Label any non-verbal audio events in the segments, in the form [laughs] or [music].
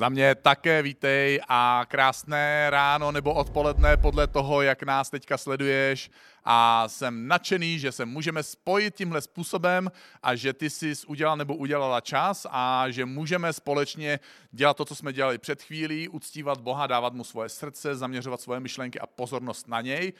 Za mě také vítej a krásné ráno nebo odpoledne podle toho, jak nás teďka sleduješ. A jsem nadšený, že se můžeme spojit tímhle způsobem a že ty jsi udělal nebo udělala čas a že můžeme společně dělat to, co jsme dělali před chvílí, uctívat Boha, dávat mu svoje srdce, zaměřovat svoje myšlenky a pozornost na něj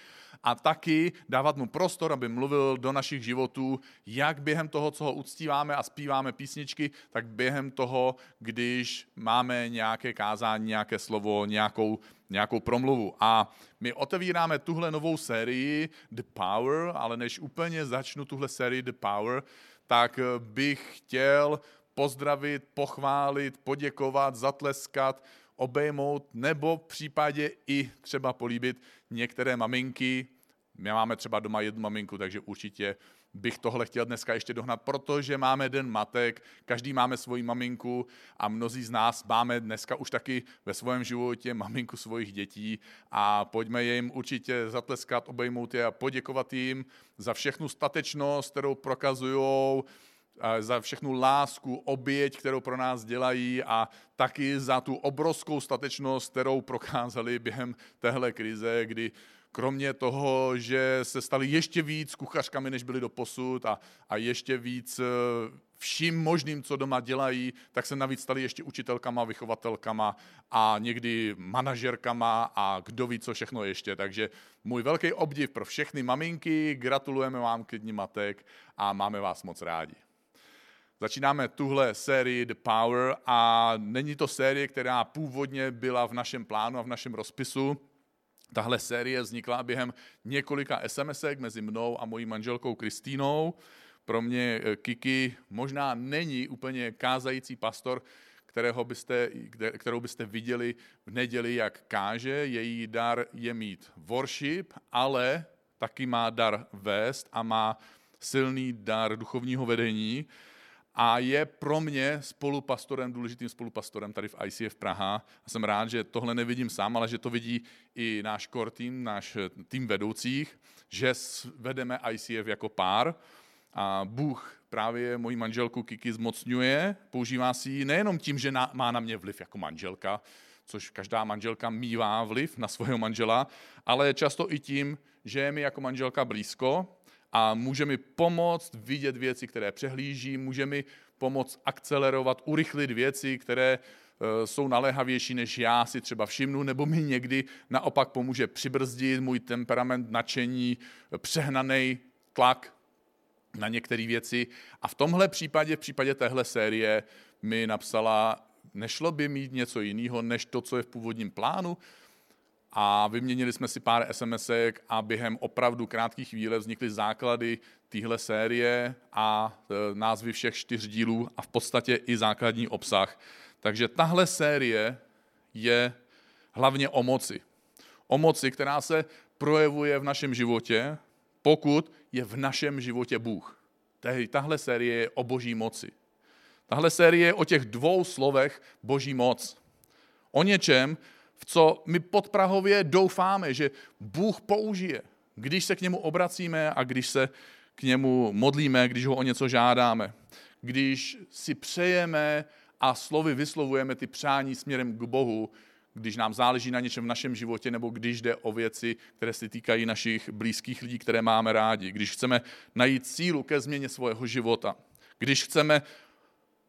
a taky dávat mu prostor, aby mluvil do našich životů, jak během toho, co ho uctíváme a zpíváme písničky, tak během toho, když máme nějaké kázání, nějaké slovo, nějakou nějakou promluvu. A my otevíráme tuhle novou sérii The Power, ale než úplně začnu tuhle sérii The Power, tak bych chtěl pozdravit, pochválit, poděkovat, zatleskat, obejmout nebo v případě i třeba políbit některé maminky. My máme třeba doma jednu maminku, takže určitě bych tohle chtěl dneska ještě dohnat, protože máme den matek, každý máme svoji maminku a mnozí z nás máme dneska už taky ve svém životě maminku svojich dětí a pojďme jim určitě zatleskat, obejmout je a poděkovat jim za všechnu statečnost, kterou prokazují, za všechnu lásku, oběť, kterou pro nás dělají a taky za tu obrovskou statečnost, kterou prokázali během téhle krize, kdy kromě toho, že se stali ještě víc kuchařkami, než byli do posud a, a ještě víc eh, vším možným, co doma dělají, tak se navíc stali ještě učitelkama, vychovatelkama a někdy manažerkama a kdo ví, co všechno ještě. Takže můj velký obdiv pro všechny maminky, gratulujeme vám k dní matek a máme vás moc rádi. Začínáme tuhle sérii The Power a není to série, která původně byla v našem plánu a v našem rozpisu, Tahle série vznikla během několika SMSek mezi mnou a mojí manželkou Kristýnou. Pro mě eh, Kiki možná není úplně kázající pastor, kterého byste, kterou byste viděli v neděli, jak káže. Její dar je mít worship, ale taky má dar vést a má silný dar duchovního vedení a je pro mě spolupastorem, důležitým spolupastorem tady v ICF Praha. A jsem rád, že tohle nevidím sám, ale že to vidí i náš core tým, náš eh, tým vedoucích, že vedeme ICF jako pár. A Bůh právě moji manželku Kiki zmocňuje, používá si ji nejenom tím, že na, má na mě vliv jako manželka, což každá manželka mývá vliv na svého manžela, ale často i tím, že je mi jako manželka blízko a může mi pomoct vidět věci, které přehlíží, může mi pomoct akcelerovat, urychlit věci, které e, jsou naléhavější, než já si třeba všimnu, nebo mi někdy naopak pomůže přibrzdit můj temperament, nadšení, přehnaný tlak na některé věci. A v tomhle případě, v případě téhle série, mi napsala, nešlo by mít něco jiného, než to, co je v původním plánu, a vyměnili jsme si pár SMSek a během opravdu krátkých chvíle vznikly základy téhle série a e, názvy všech čtyř dílů a v podstatě i základní obsah. Takže tahle série je hlavně o moci. O moci, která se projevuje v našem životě, pokud je v našem životě Bůh. Tahle série je o boží moci. Tahle série je o těch dvou slovech boží moc. O něčem, v co my podprahově doufáme, že Bůh použije, když se k němu obracíme a když se k němu modlíme, když ho o něco žádáme. Když si přejeme a slovy vyslovujeme ty přání směrem k Bohu, když nám záleží na něčem v našem životě, nebo když jde o věci, které se týkají našich blízkých lidí, které máme rádi, když chceme najít sílu ke změně svého života, když chceme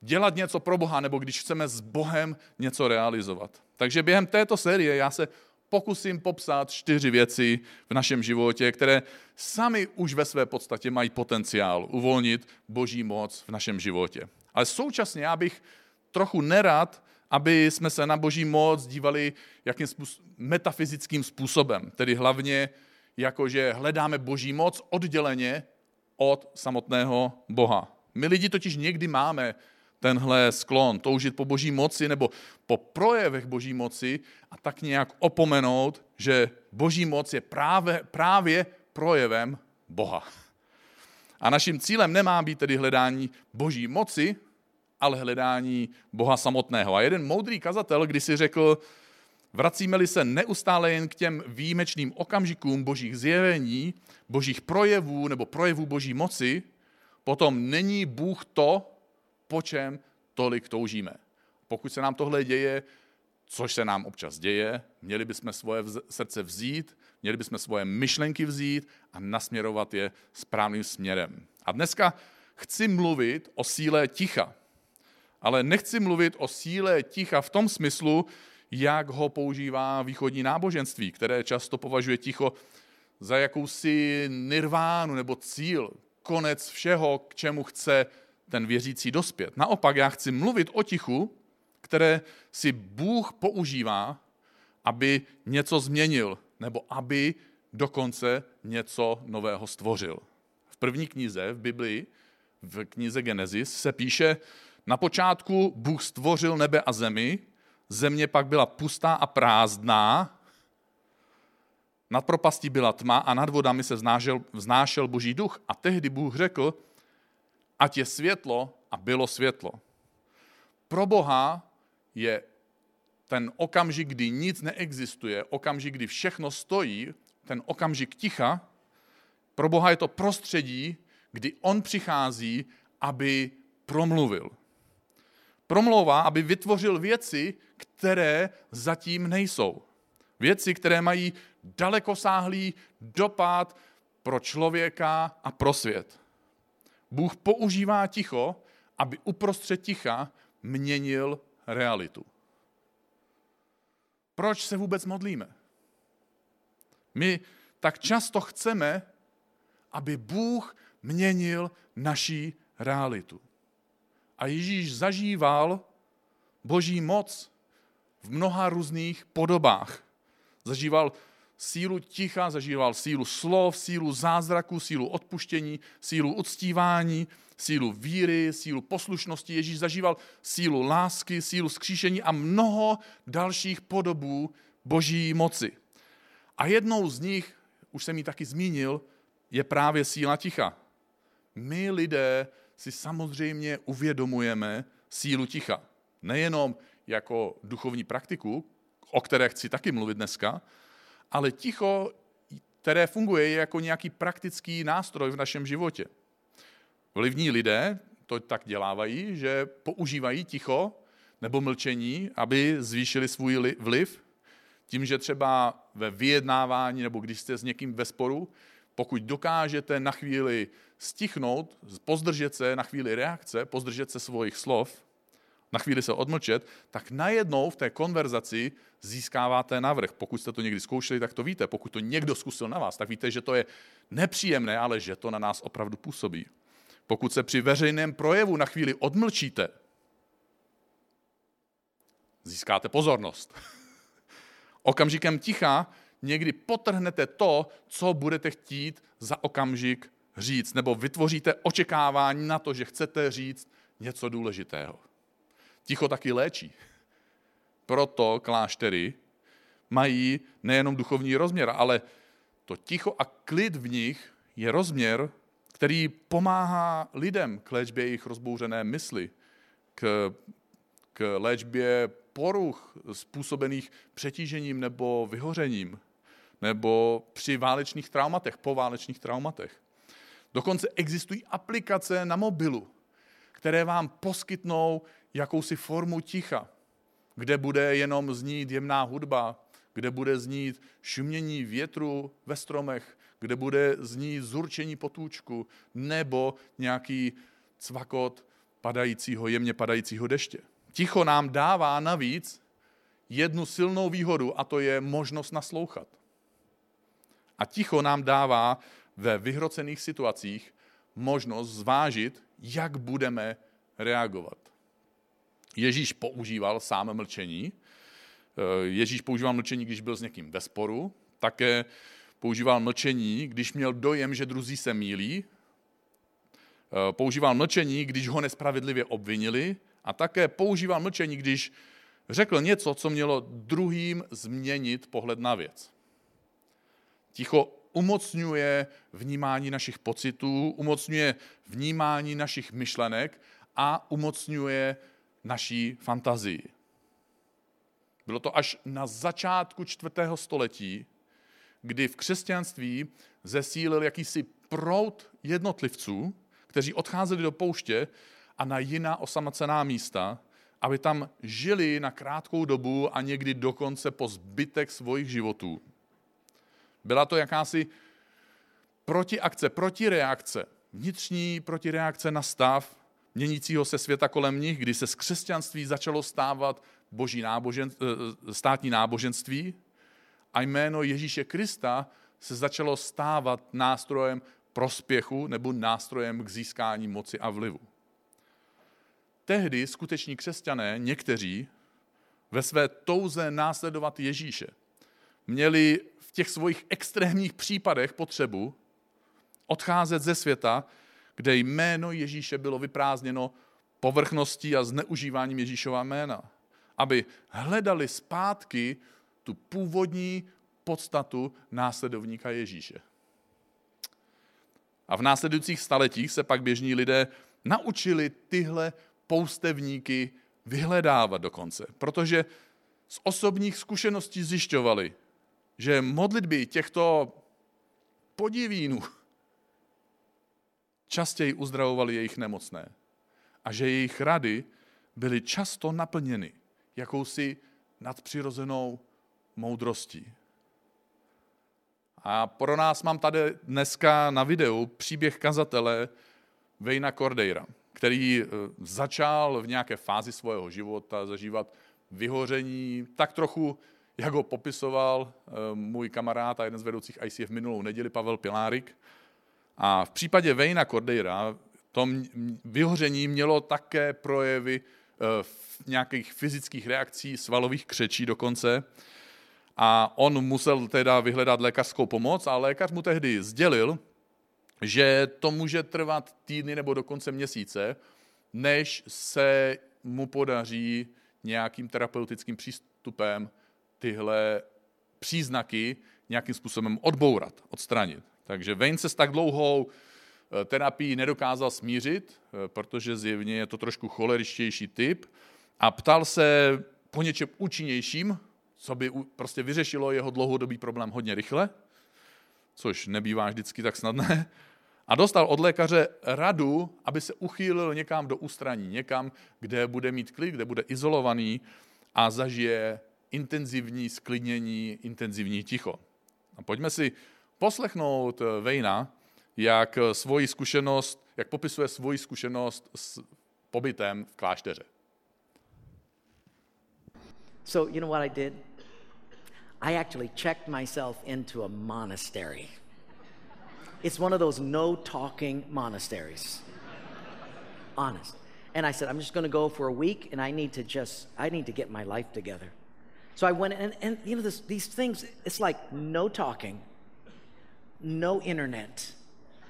dělat něco pro Boha, nebo když chceme s Bohem něco realizovat. Takže během této série já se pokusím popsat čtyři věci v našem životě, které sami už ve své podstatě mají potenciál uvolnit boží moc v našem životě. Ale současně já bych trochu nerad, aby jsme se na boží moc dívali jakým způsob, metafyzickým způsobem, tedy hlavně jako, že hledáme boží moc odděleně od samotného Boha. My lidi totiž někdy máme tenhle sklon, toužit po boží moci nebo po projevech boží moci a tak nějak opomenout, že boží moc je právě, právě projevem Boha. A naším cílem nemá být tedy hledání boží moci, ale hledání Boha samotného. A jeden moudrý kazatel když si řekl, vracíme-li se neustále jen k těm výjimečným okamžikům božích zjevení, božích projevů nebo projevů boží moci, potom není Bůh to, po čem tolik toužíme. Pokud se nám tohle děje což se nám občas děje, měli bychom svoje srdce vzít, měli bychom svoje myšlenky vzít a nasměrovat je správným směrem. A dneska chci mluvit o síle ticha. Ale nechci mluvit o síle ticha v tom smyslu, jak ho používá východní náboženství, které často považuje ticho za jakousi nirvánu nebo cíl, konec všeho, k čemu chce ten věřící dospět. Naopak já chci mluvit o tichu, které si Bůh používá, aby něco změnil, nebo aby dokonce něco nového stvořil. V první knize v Biblii, v knize Genesis, se píše, na počátku Bůh stvořil nebe a zemi, země pak byla pustá a prázdná, nad propastí byla tma a nad vodami se vznášel, vznášel boží duch. A tehdy Bůh řekl, ať je světlo a bylo světlo. Pro Boha je ten okamžik, kdy nic neexistuje, okamžik, kdy všechno stojí, ten okamžik ticha, pro Boha je to prostředí, kdy On přichází, aby promluvil. Promlouvá, aby vytvořil věci, které zatím nejsou. Věci, které mají dalekosáhlý dopad pro člověka a pro svět. Bůh používá ticho, aby uprostřed ticha měnil realitu. Proč se vůbec modlíme? My tak často chceme, aby Bůh měnil naší realitu. A Ježíš zažíval boží moc v mnoha různých podobách. Zažíval sílu ticha, zažíval sílu slov, sílu zázraku, sílu odpuštění, sílu uctívání, sílu víry, sílu poslušnosti. Ježíš zažíval sílu lásky, sílu skříšení a mnoho dalších podobů boží moci. A jednou z nich, už jsem ji taky zmínil, je právě síla ticha. My lidé si samozřejmě uvědomujeme sílu ticha. Nejenom jako duchovní praktiku, o které chci taky mluvit dneska, ale ticho, které funguje jako nějaký praktický nástroj v našem životě. Vlivní lidé to tak dělávají, že používají ticho nebo mlčení, aby zvýšili svůj vliv, tím, že třeba ve vyjednávání nebo když jste s někým ve sporu, pokud dokážete na chvíli stichnout, pozdržet se na chvíli reakce, pozdržet se svých slov, na chvíli se odmlčet, tak najednou v té konverzaci získáváte navrh. Pokud jste to někdy zkoušeli, tak to víte. Pokud to někdo zkusil na vás, tak víte, že to je nepříjemné, ale že to na nás opravdu působí. Pokud se při veřejném projevu na chvíli odmlčíte, získáte pozornost. [laughs] Okamžikem ticha někdy potrhnete to, co budete chtít za okamžik říct, nebo vytvoříte očekávání na to, že chcete říct něco důležitého. Ticho taky léčí. Proto kláštery mají nejenom duchovní rozměr, ale to ticho a klid v nich je rozměr, který pomáhá lidem k léčbě jejich rozbouřené mysli, k, k léčbě poruch způsobených přetížením nebo vyhořením, nebo při válečných traumatech, po válečných traumatech. Dokonce existují aplikace na mobilu, které vám poskytnou jakousi formu ticha, kde bude jenom znít jemná hudba, kde bude znít šumění větru ve stromech, kde bude znít zurčení potůčku nebo nějaký cvakot padajícího, jemně padajícího deště. Ticho nám dává navíc jednu silnou výhodu a to je možnost naslouchat. A ticho nám dává ve vyhrocených situacích možnost zvážit, jak budeme reagovat. Ježíš používal sám mlčení. Eh, Ježíš používal mlčení, když byl s někým ve sporu. Také používal mlčení, když měl dojem, že druzí se mílí. Eh, používal mlčení, když ho nespravedlivě obvinili. A také používal mlčení, když řekl něco, co mělo druhým změnit pohled na věc. Ticho umocňuje vnímání našich pocitů, umocňuje vnímání našich myšlenek a umocňuje naší fantazii. Bylo to až na začátku čtvrtého století, kdy v křesťanství zesílil jakýsi proud jednotlivců, kteří odcházeli do pouště a na jiná osamocená místa aby tam žili na krátkou dobu a někdy dokonce po zbytek svých životů. Byla to jakási protiakce, protireakce, vnitřní protireakce na stav měnícího se světa kolem nich, kdy se z křesťanství začalo stávat boží nábožen, eh, státní náboženství a jméno Ježíše Krista se začalo stávat nástrojem prospěchu nebo nástrojem k získání moci a vlivu. Tehdy skuteční křesťané, někteří, ve své touze následovat Ježíše, měli v těch svých extrémních případech potřebu odcházet ze světa, kde jméno Ježíše bylo vyprázdněno povrchností a zneužíváním Ježíšova jména. Aby hledali zpátky tu původní podstatu následovníka Ježíše. A v následujících staletích se pak běžní lidé naučili tyhle poustevníky vyhledávat dokonce, protože z osobních zkušeností zjišťovali, že modlitby těchto podivínů častěji uzdravovaly jejich nemocné a že jejich rady byly často naplněny jakousi nadpřirozenou moudrostí. A pro nás mám tady dneska na videu příběh kazatele Vejna Cordeira, který eh, začal v nějaké fázi svého života zažívat vyhoření, tak trochu, jak ho popisoval eh, můj kamarád a jeden z vedoucích ICF minulou neděli, Pavel Pilárik. A v případě Vejna Cordeira to vyhoření mělo také projevy eh, nějakých fyzických reakcí, svalových křečí dokonce a on musel teda vyhledat lékařskou pomoc a lékař mu tehdy sdělil, že to může trvat týdny nebo dokonce měsíce, než se mu podaří nějakým terapeutickým přístupem tyhle příznaky nějakým způsobem odbourat, odstranit. Takže Wayne se s tak dlouhou eh, terapii nedokázal smířit, eh, protože zjevně je to trošku choleričtější typ a ptal se po něčem účinnějším, co by prostě vyřešilo jeho dlouhodobý problém hodně rychle, což nebývá vždycky tak snadné, a dostal od lékaře radu, aby se uchýlil někam do ústraní, někam, kde bude mít klid, kde bude izolovaný a zažije intenzivní sklidnění, intenzivní ticho. A pojďme si poslechnout eh, Vejna, jak eh, svoji zkušenost, jak popisuje svoji zkušenost s pobytem v klášteře. So, you know what I did? I actually checked myself into a monastery. It's one of those no talking monasteries. Honest. And I said, I'm just going to go for a week and I need to just, I need to get my life together. So I went, and, and you know, this, these things, it's like no talking, no internet,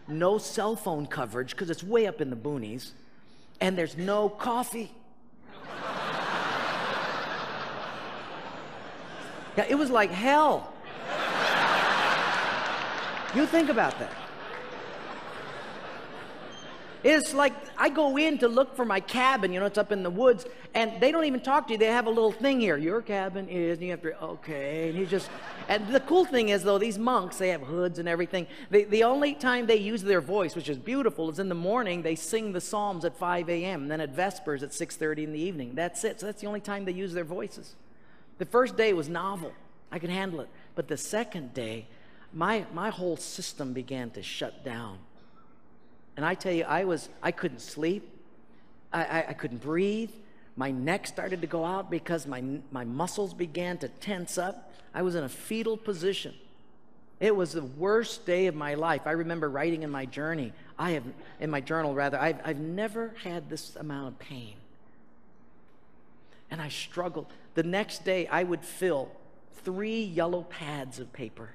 no cell phone coverage because it's way up in the boonies, and there's no coffee. Yeah, it was like hell. you think about that. It's like I go in to look for my cabin, you know, it's up in the woods, and they don't even talk to you. They have a little thing here. Your cabin is, and you have to, okay. And you just, and the cool thing is, though, these monks, they have hoods and everything. They, the only time they use their voice, which is beautiful, is in the morning. They sing the Psalms at 5 a.m., then at Vespers at 6.30 in the evening. That's it. So that's the only time they use their voices. The first day was novel. I could handle it. But the second day, my, my whole system began to shut down. And I tell you, I was, I couldn't sleep. I, I, I couldn't breathe. My neck started to go out because my, my muscles began to tense up. I was in a fetal position. It was the worst day of my life. I remember writing in my journey, I have, in my journal rather, I've, I've never had this amount of pain. And I struggled. The next day, I would fill three yellow pads of paper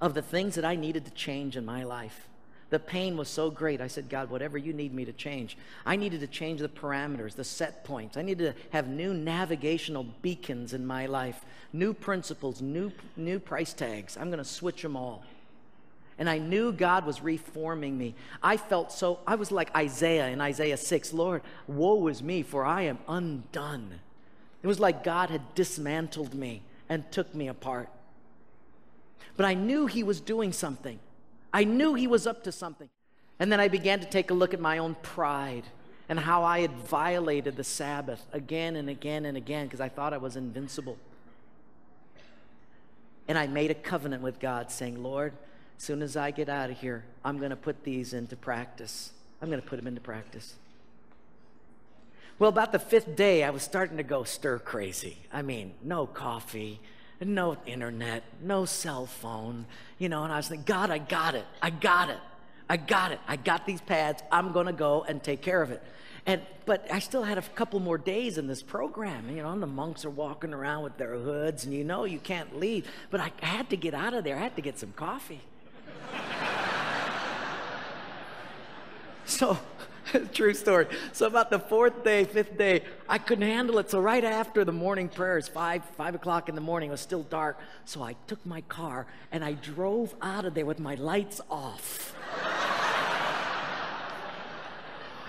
of the things that I needed to change in my life. The pain was so great. I said, God, whatever you need me to change. I needed to change the parameters, the set points. I needed to have new navigational beacons in my life, new principles, new, new price tags. I'm going to switch them all. And I knew God was reforming me. I felt so, I was like Isaiah in Isaiah 6 Lord, woe is me, for I am undone. It was like God had dismantled me and took me apart. But I knew He was doing something. I knew He was up to something. And then I began to take a look at my own pride and how I had violated the Sabbath again and again and again because I thought I was invincible. And I made a covenant with God saying, Lord, as soon as I get out of here, I'm going to put these into practice. I'm going to put them into practice. Well, about the fifth day, I was starting to go stir crazy. I mean, no coffee, no internet, no cell phone, you know, and I was like, God, I got it. I got it. I got it. I got these pads. I'm going to go and take care of it. And but I still had a couple more days in this program, you know, and the monks are walking around with their hoods, and you know you can't leave. But I had to get out of there. I had to get some coffee. [laughs] so [laughs] True story. So about the fourth day, fifth day, I couldn't handle it. So right after the morning prayers, five five o'clock in the morning, it was still dark. So I took my car and I drove out of there with my lights off. [laughs]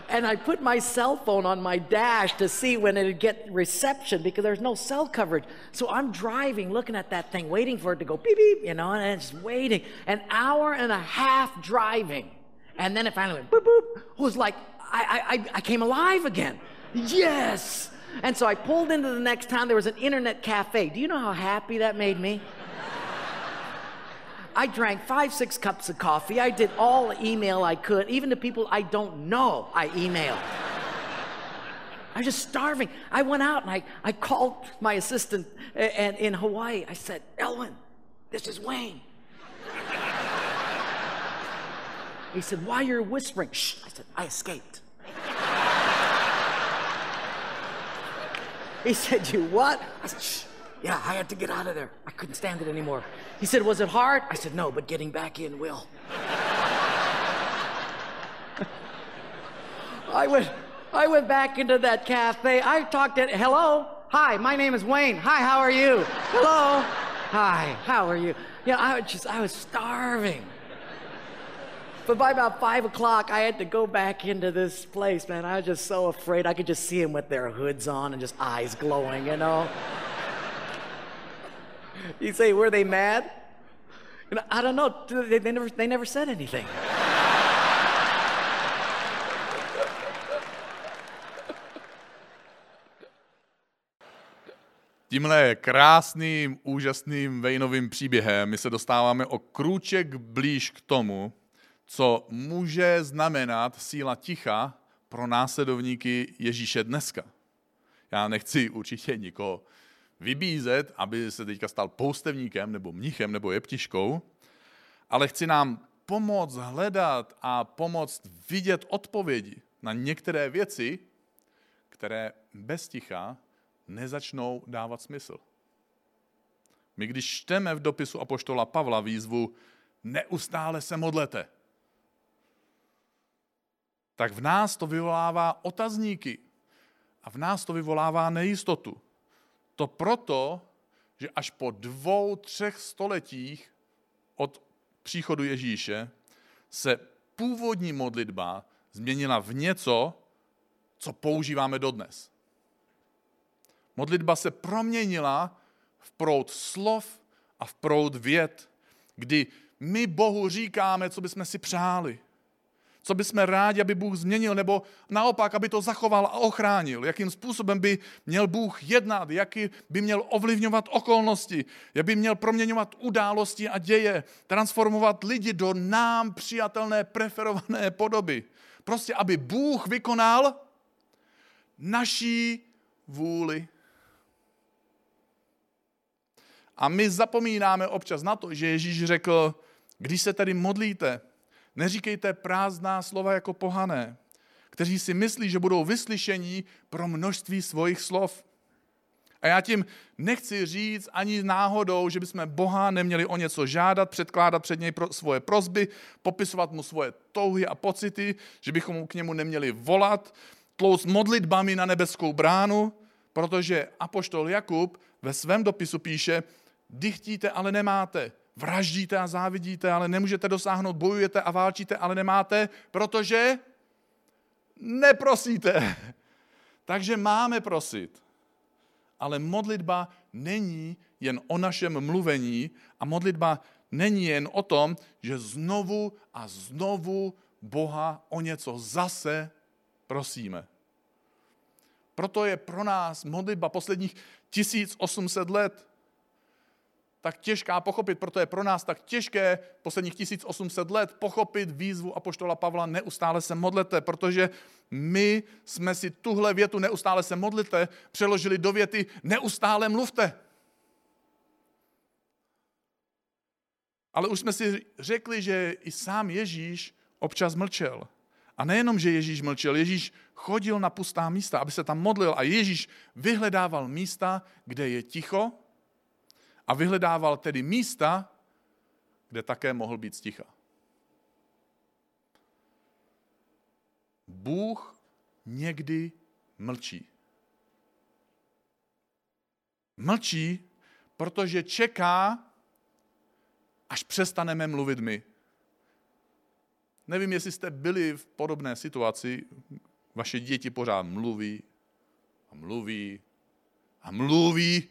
and I put my cell phone on my dash to see when it'd get reception because there's no cell coverage. So I'm driving, looking at that thing, waiting for it to go beep beep, you know, and it's waiting. An hour and a half driving. And then it finally went boop boop. It was like I, I, I came alive again. Yes. And so I pulled into the next town. There was an internet cafe. Do you know how happy that made me? I drank five, six cups of coffee. I did all the email I could, even to people I don't know, I emailed. I was just starving. I went out and I, I called my assistant and in Hawaii. I said, Elwin, this is Wayne. He said, Why you're whispering? Shh. I said, I escaped. He said, You what? I said, Shh. Yeah, I had to get out of there. I couldn't stand it anymore. He said, Was it hard? I said, No, but getting back in will. I went, I went back into that cafe. I talked to, hello, hi, my name is Wayne. Hi, how are you? Hello, hi, how are you? Yeah, I was just, I was starving. But by about five o'clock, I had to go back into this place, man. I was just so afraid. I could just see them with their hoods on and just eyes glowing, you know? [laughs] you say, were they mad? I don't know. They, they, never, they never said anything. [laughs] Tímhle krásným, úžasným Vejnovým příběhem my se dostáváme o krůček blíž k tomu, co může znamenat síla ticha pro následovníky Ježíše dneska. Já nechci určitě nikoho vybízet, aby se teďka stal poustevníkem nebo mnichem nebo jeptiškou, ale chci nám pomoct hledat a pomoct vidět odpovědi na některé věci, které bez ticha nezačnou dávat smysl. My když čteme v dopisu Apoštola Pavla výzvu neustále se modlete, tak v nás to vyvolává otazníky a v nás to vyvolává nejistotu. To proto, že až po dvou, třech stoletích od příchodu Ježíše se původní modlitba změnila v něco, co používáme dodnes. Modlitba se proměnila v proud slov a v proud věd, kdy my Bohu říkáme, co bychom si přáli co bychom rádi, aby Bůh změnil, nebo naopak, aby to zachoval a ochránil. Jakým způsobem by měl Bůh jednat, jaký by měl ovlivňovat okolnosti, jak by měl proměňovat události a děje, transformovat lidi do nám přijatelné, preferované podoby. Prostě, aby Bůh vykonal naší vůli. A my zapomínáme občas na to, že Ježíš řekl, když se tady modlíte, Neříkejte prázdná slova jako pohané, kteří si myslí, že budou vyslyšení pro množství svých slov. A já tím nechci říct ani náhodou, že bychom Boha neměli o něco žádat, předkládat před něj svoje prozby, popisovat mu svoje touhy a pocity, že bychom k němu neměli volat, tlouct modlitbami na nebeskou bránu, protože Apoštol Jakub ve svém dopisu píše, dychtíte, ale nemáte, Vraždíte a závidíte, ale nemůžete dosáhnout, bojujete a válčíte, ale nemáte, protože neprosíte. [laughs] Takže máme prosit. Ale modlitba není jen o našem mluvení a modlitba není jen o tom, že znovu a znovu Boha o něco zase prosíme. Proto je pro nás modlitba posledních 1800 let tak těžká pochopit, proto je pro nás tak těžké posledních 1800 let pochopit výzvu Apoštola Pavla neustále se modlete, protože my jsme si tuhle větu neustále se modlite přeložili do věty neustále mluvte. Ale už jsme si řekli, že i sám Ježíš občas mlčel. A nejenom, že Ježíš mlčel, Ježíš chodil na pustá místa, aby se tam modlil a Ježíš vyhledával místa, kde je ticho a vyhledával tedy místa, kde také mohl být sticha. Bůh někdy mlčí. Mlčí, protože čeká, až přestaneme mluvit my. Nevím, jestli jste byli v podobné situaci, vaše děti pořád mluví a mluví a mluví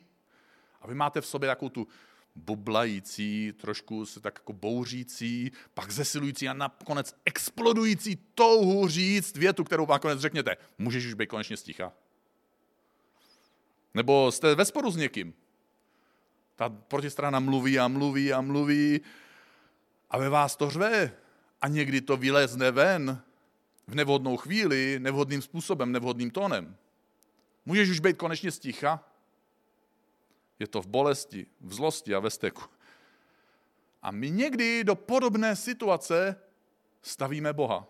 a vy máte v sobě takovou tu bublající, trošku se tak jako bouřící, pak zesilující a nakonec explodující touhu říct větu, kterou nakonec řekněte, můžeš už být konečně sticha. Nebo jste ve sporu s někým. Ta protistrana mluví a mluví a mluví a ve vás to řve a někdy to vylezne ven v nevhodnou chvíli, nevhodným způsobem, nevhodným tónem. Můžeš už být konečně sticha? Je to v bolesti, v zlosti a ve steku. A my někdy do podobné situace stavíme Boha.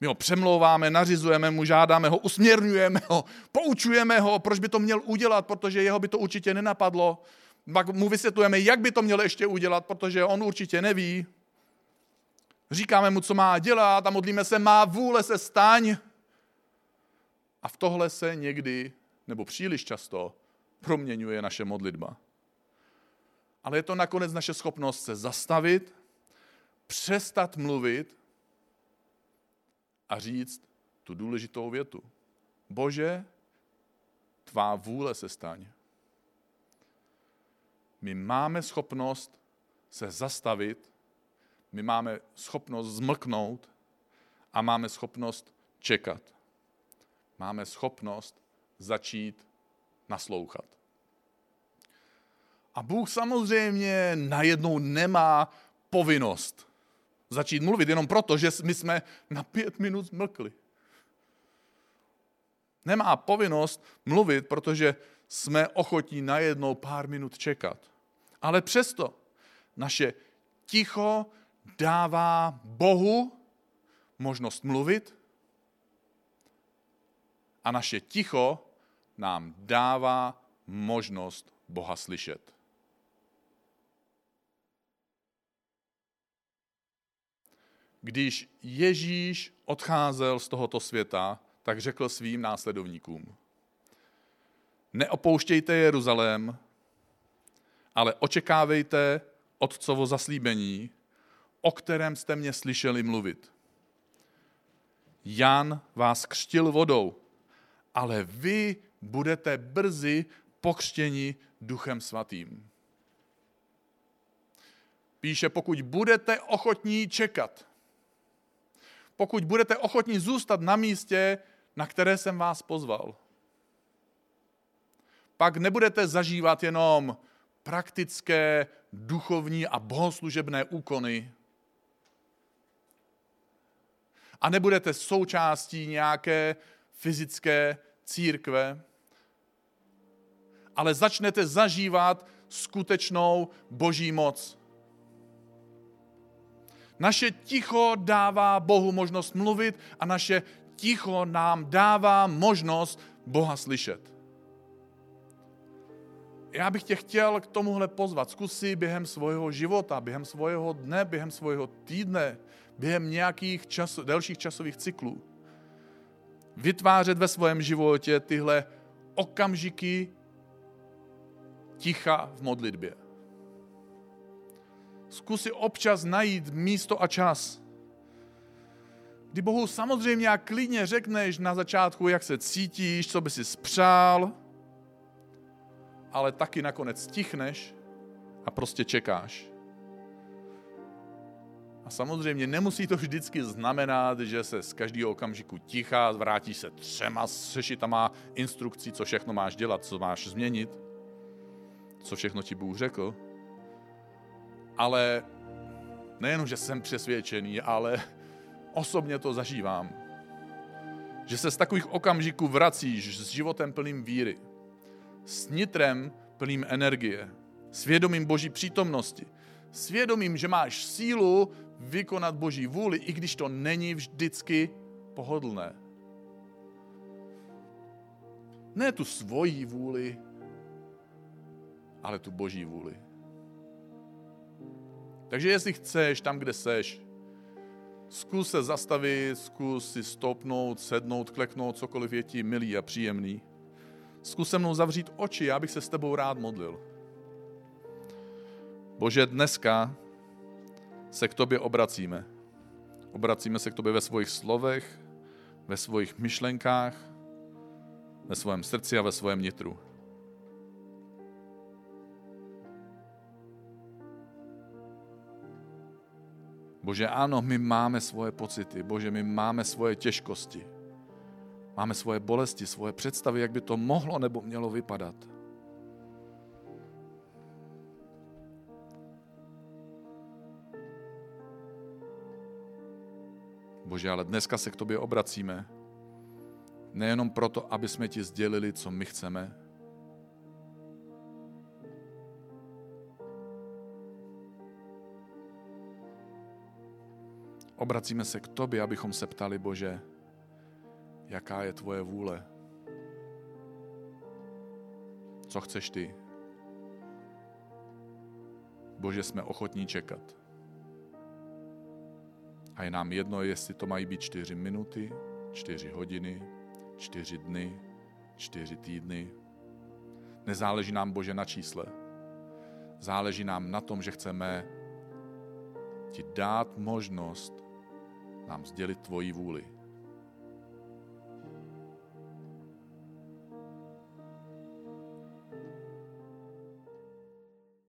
My ho přemlouváme, nařizujeme mu, žádáme ho, usměrňujeme ho, poučujeme ho, proč by to měl udělat, protože jeho by to určitě nenapadlo. Pak mu vysvětlujeme, jak by to měl ještě udělat, protože on určitě neví. Říkáme mu, co má dělat a modlíme se, má vůle se staň. A v tohle se někdy, nebo příliš často, proměňuje naše modlitba. Ale je to nakonec naše schopnost se zastavit, přestat mluvit a říct tu důležitou větu. Bože, tvá vůle se staň. My máme schopnost se zastavit, my máme schopnost zmlknout a máme schopnost čekat. Máme schopnost začít naslouchat. A Bůh samozřejmě najednou nemá povinnost začít mluvit jenom proto, že my jsme na pět minut zmlkli. Nemá povinnost mluvit, protože jsme ochotní najednou pár minut čekat. Ale přesto naše ticho dává Bohu možnost mluvit a naše ticho nám dává možnost Boha slyšet. Když Ježíš odcházel z tohoto světa, tak řekl svým následovníkům, neopouštějte Jeruzalém, ale očekávejte Otcovo zaslíbení, o kterém jste mě slyšeli mluvit. Jan vás křtil vodou, ale vy budete brzy pokřtěni duchem svatým. Píše, pokud budete ochotní čekat, pokud budete ochotní zůstat na místě, na které jsem vás pozval, pak nebudete zažívat jenom praktické, duchovní a bohoslužebné úkony. A nebudete součástí nějaké fyzické církve, ale začnete zažívat skutečnou boží moc. Naše ticho dává Bohu možnost mluvit a naše ticho nám dává možnost Boha slyšet. Já bych tě chtěl k tomuhle pozvat. Zkus si během svého života, během svého dne, během svého týdne, během nějakých čas, delších časových cyklů vytvářet ve svém životě tyhle okamžiky ticha v modlitbě. Zkus si občas najít místo a čas, kdy Bohu samozřejmě a klidně řekneš na začátku, jak se cítíš, co by si spřál, ale taky nakonec stichneš a prostě čekáš. A samozřejmě nemusí to vždycky znamenat, že se z každého okamžiku tichá, vrátí se třema sešitama instrukcí, co všechno máš dělat, co máš změnit, co všechno ti Bůh řekl. Ale nejenom, že jsem přesvědčený, ale osobně to zažívám. Že se z takových okamžiků vracíš s životem plným víry, s nitrem plným energie, svědomím Boží přítomnosti, svědomím, že máš sílu vykonat Boží vůli, i když to není vždycky pohodlné. Ne tu svoji vůli, ale tu Boží vůli. Takže jestli chceš, tam, kde seš, zkus se zastavit, zkus si stopnout, sednout, kleknout, cokoliv je ti milý a příjemný. Zkus se mnou zavřít oči, já bych se s tebou rád modlil. Bože, dneska se k tobě obracíme. Obracíme se k tobě ve svých slovech, ve svých myšlenkách, ve svém srdci a ve svém nitru. Bože, ano, my máme svoje pocity. Bože, my máme svoje těžkosti. Máme svoje bolesti, svoje představy, jak by to mohlo nebo mělo vypadat. Bože, ale dneska se k tobě obracíme. Nejenom proto, aby jsme ti sdělili, co my chceme, Obracíme se k tobě, abychom se ptali, Bože, jaká je tvoje vůle? Co chceš ty? Bože, jsme ochotní čekat. A je nám jedno, jestli to mají být čtyři minuty, čtyři hodiny, čtyři dny, čtyři týdny. Nezáleží nám, Bože, na čísle. Záleží nám na tom, že chceme ti dát možnost nám sdělit tvoji vůli.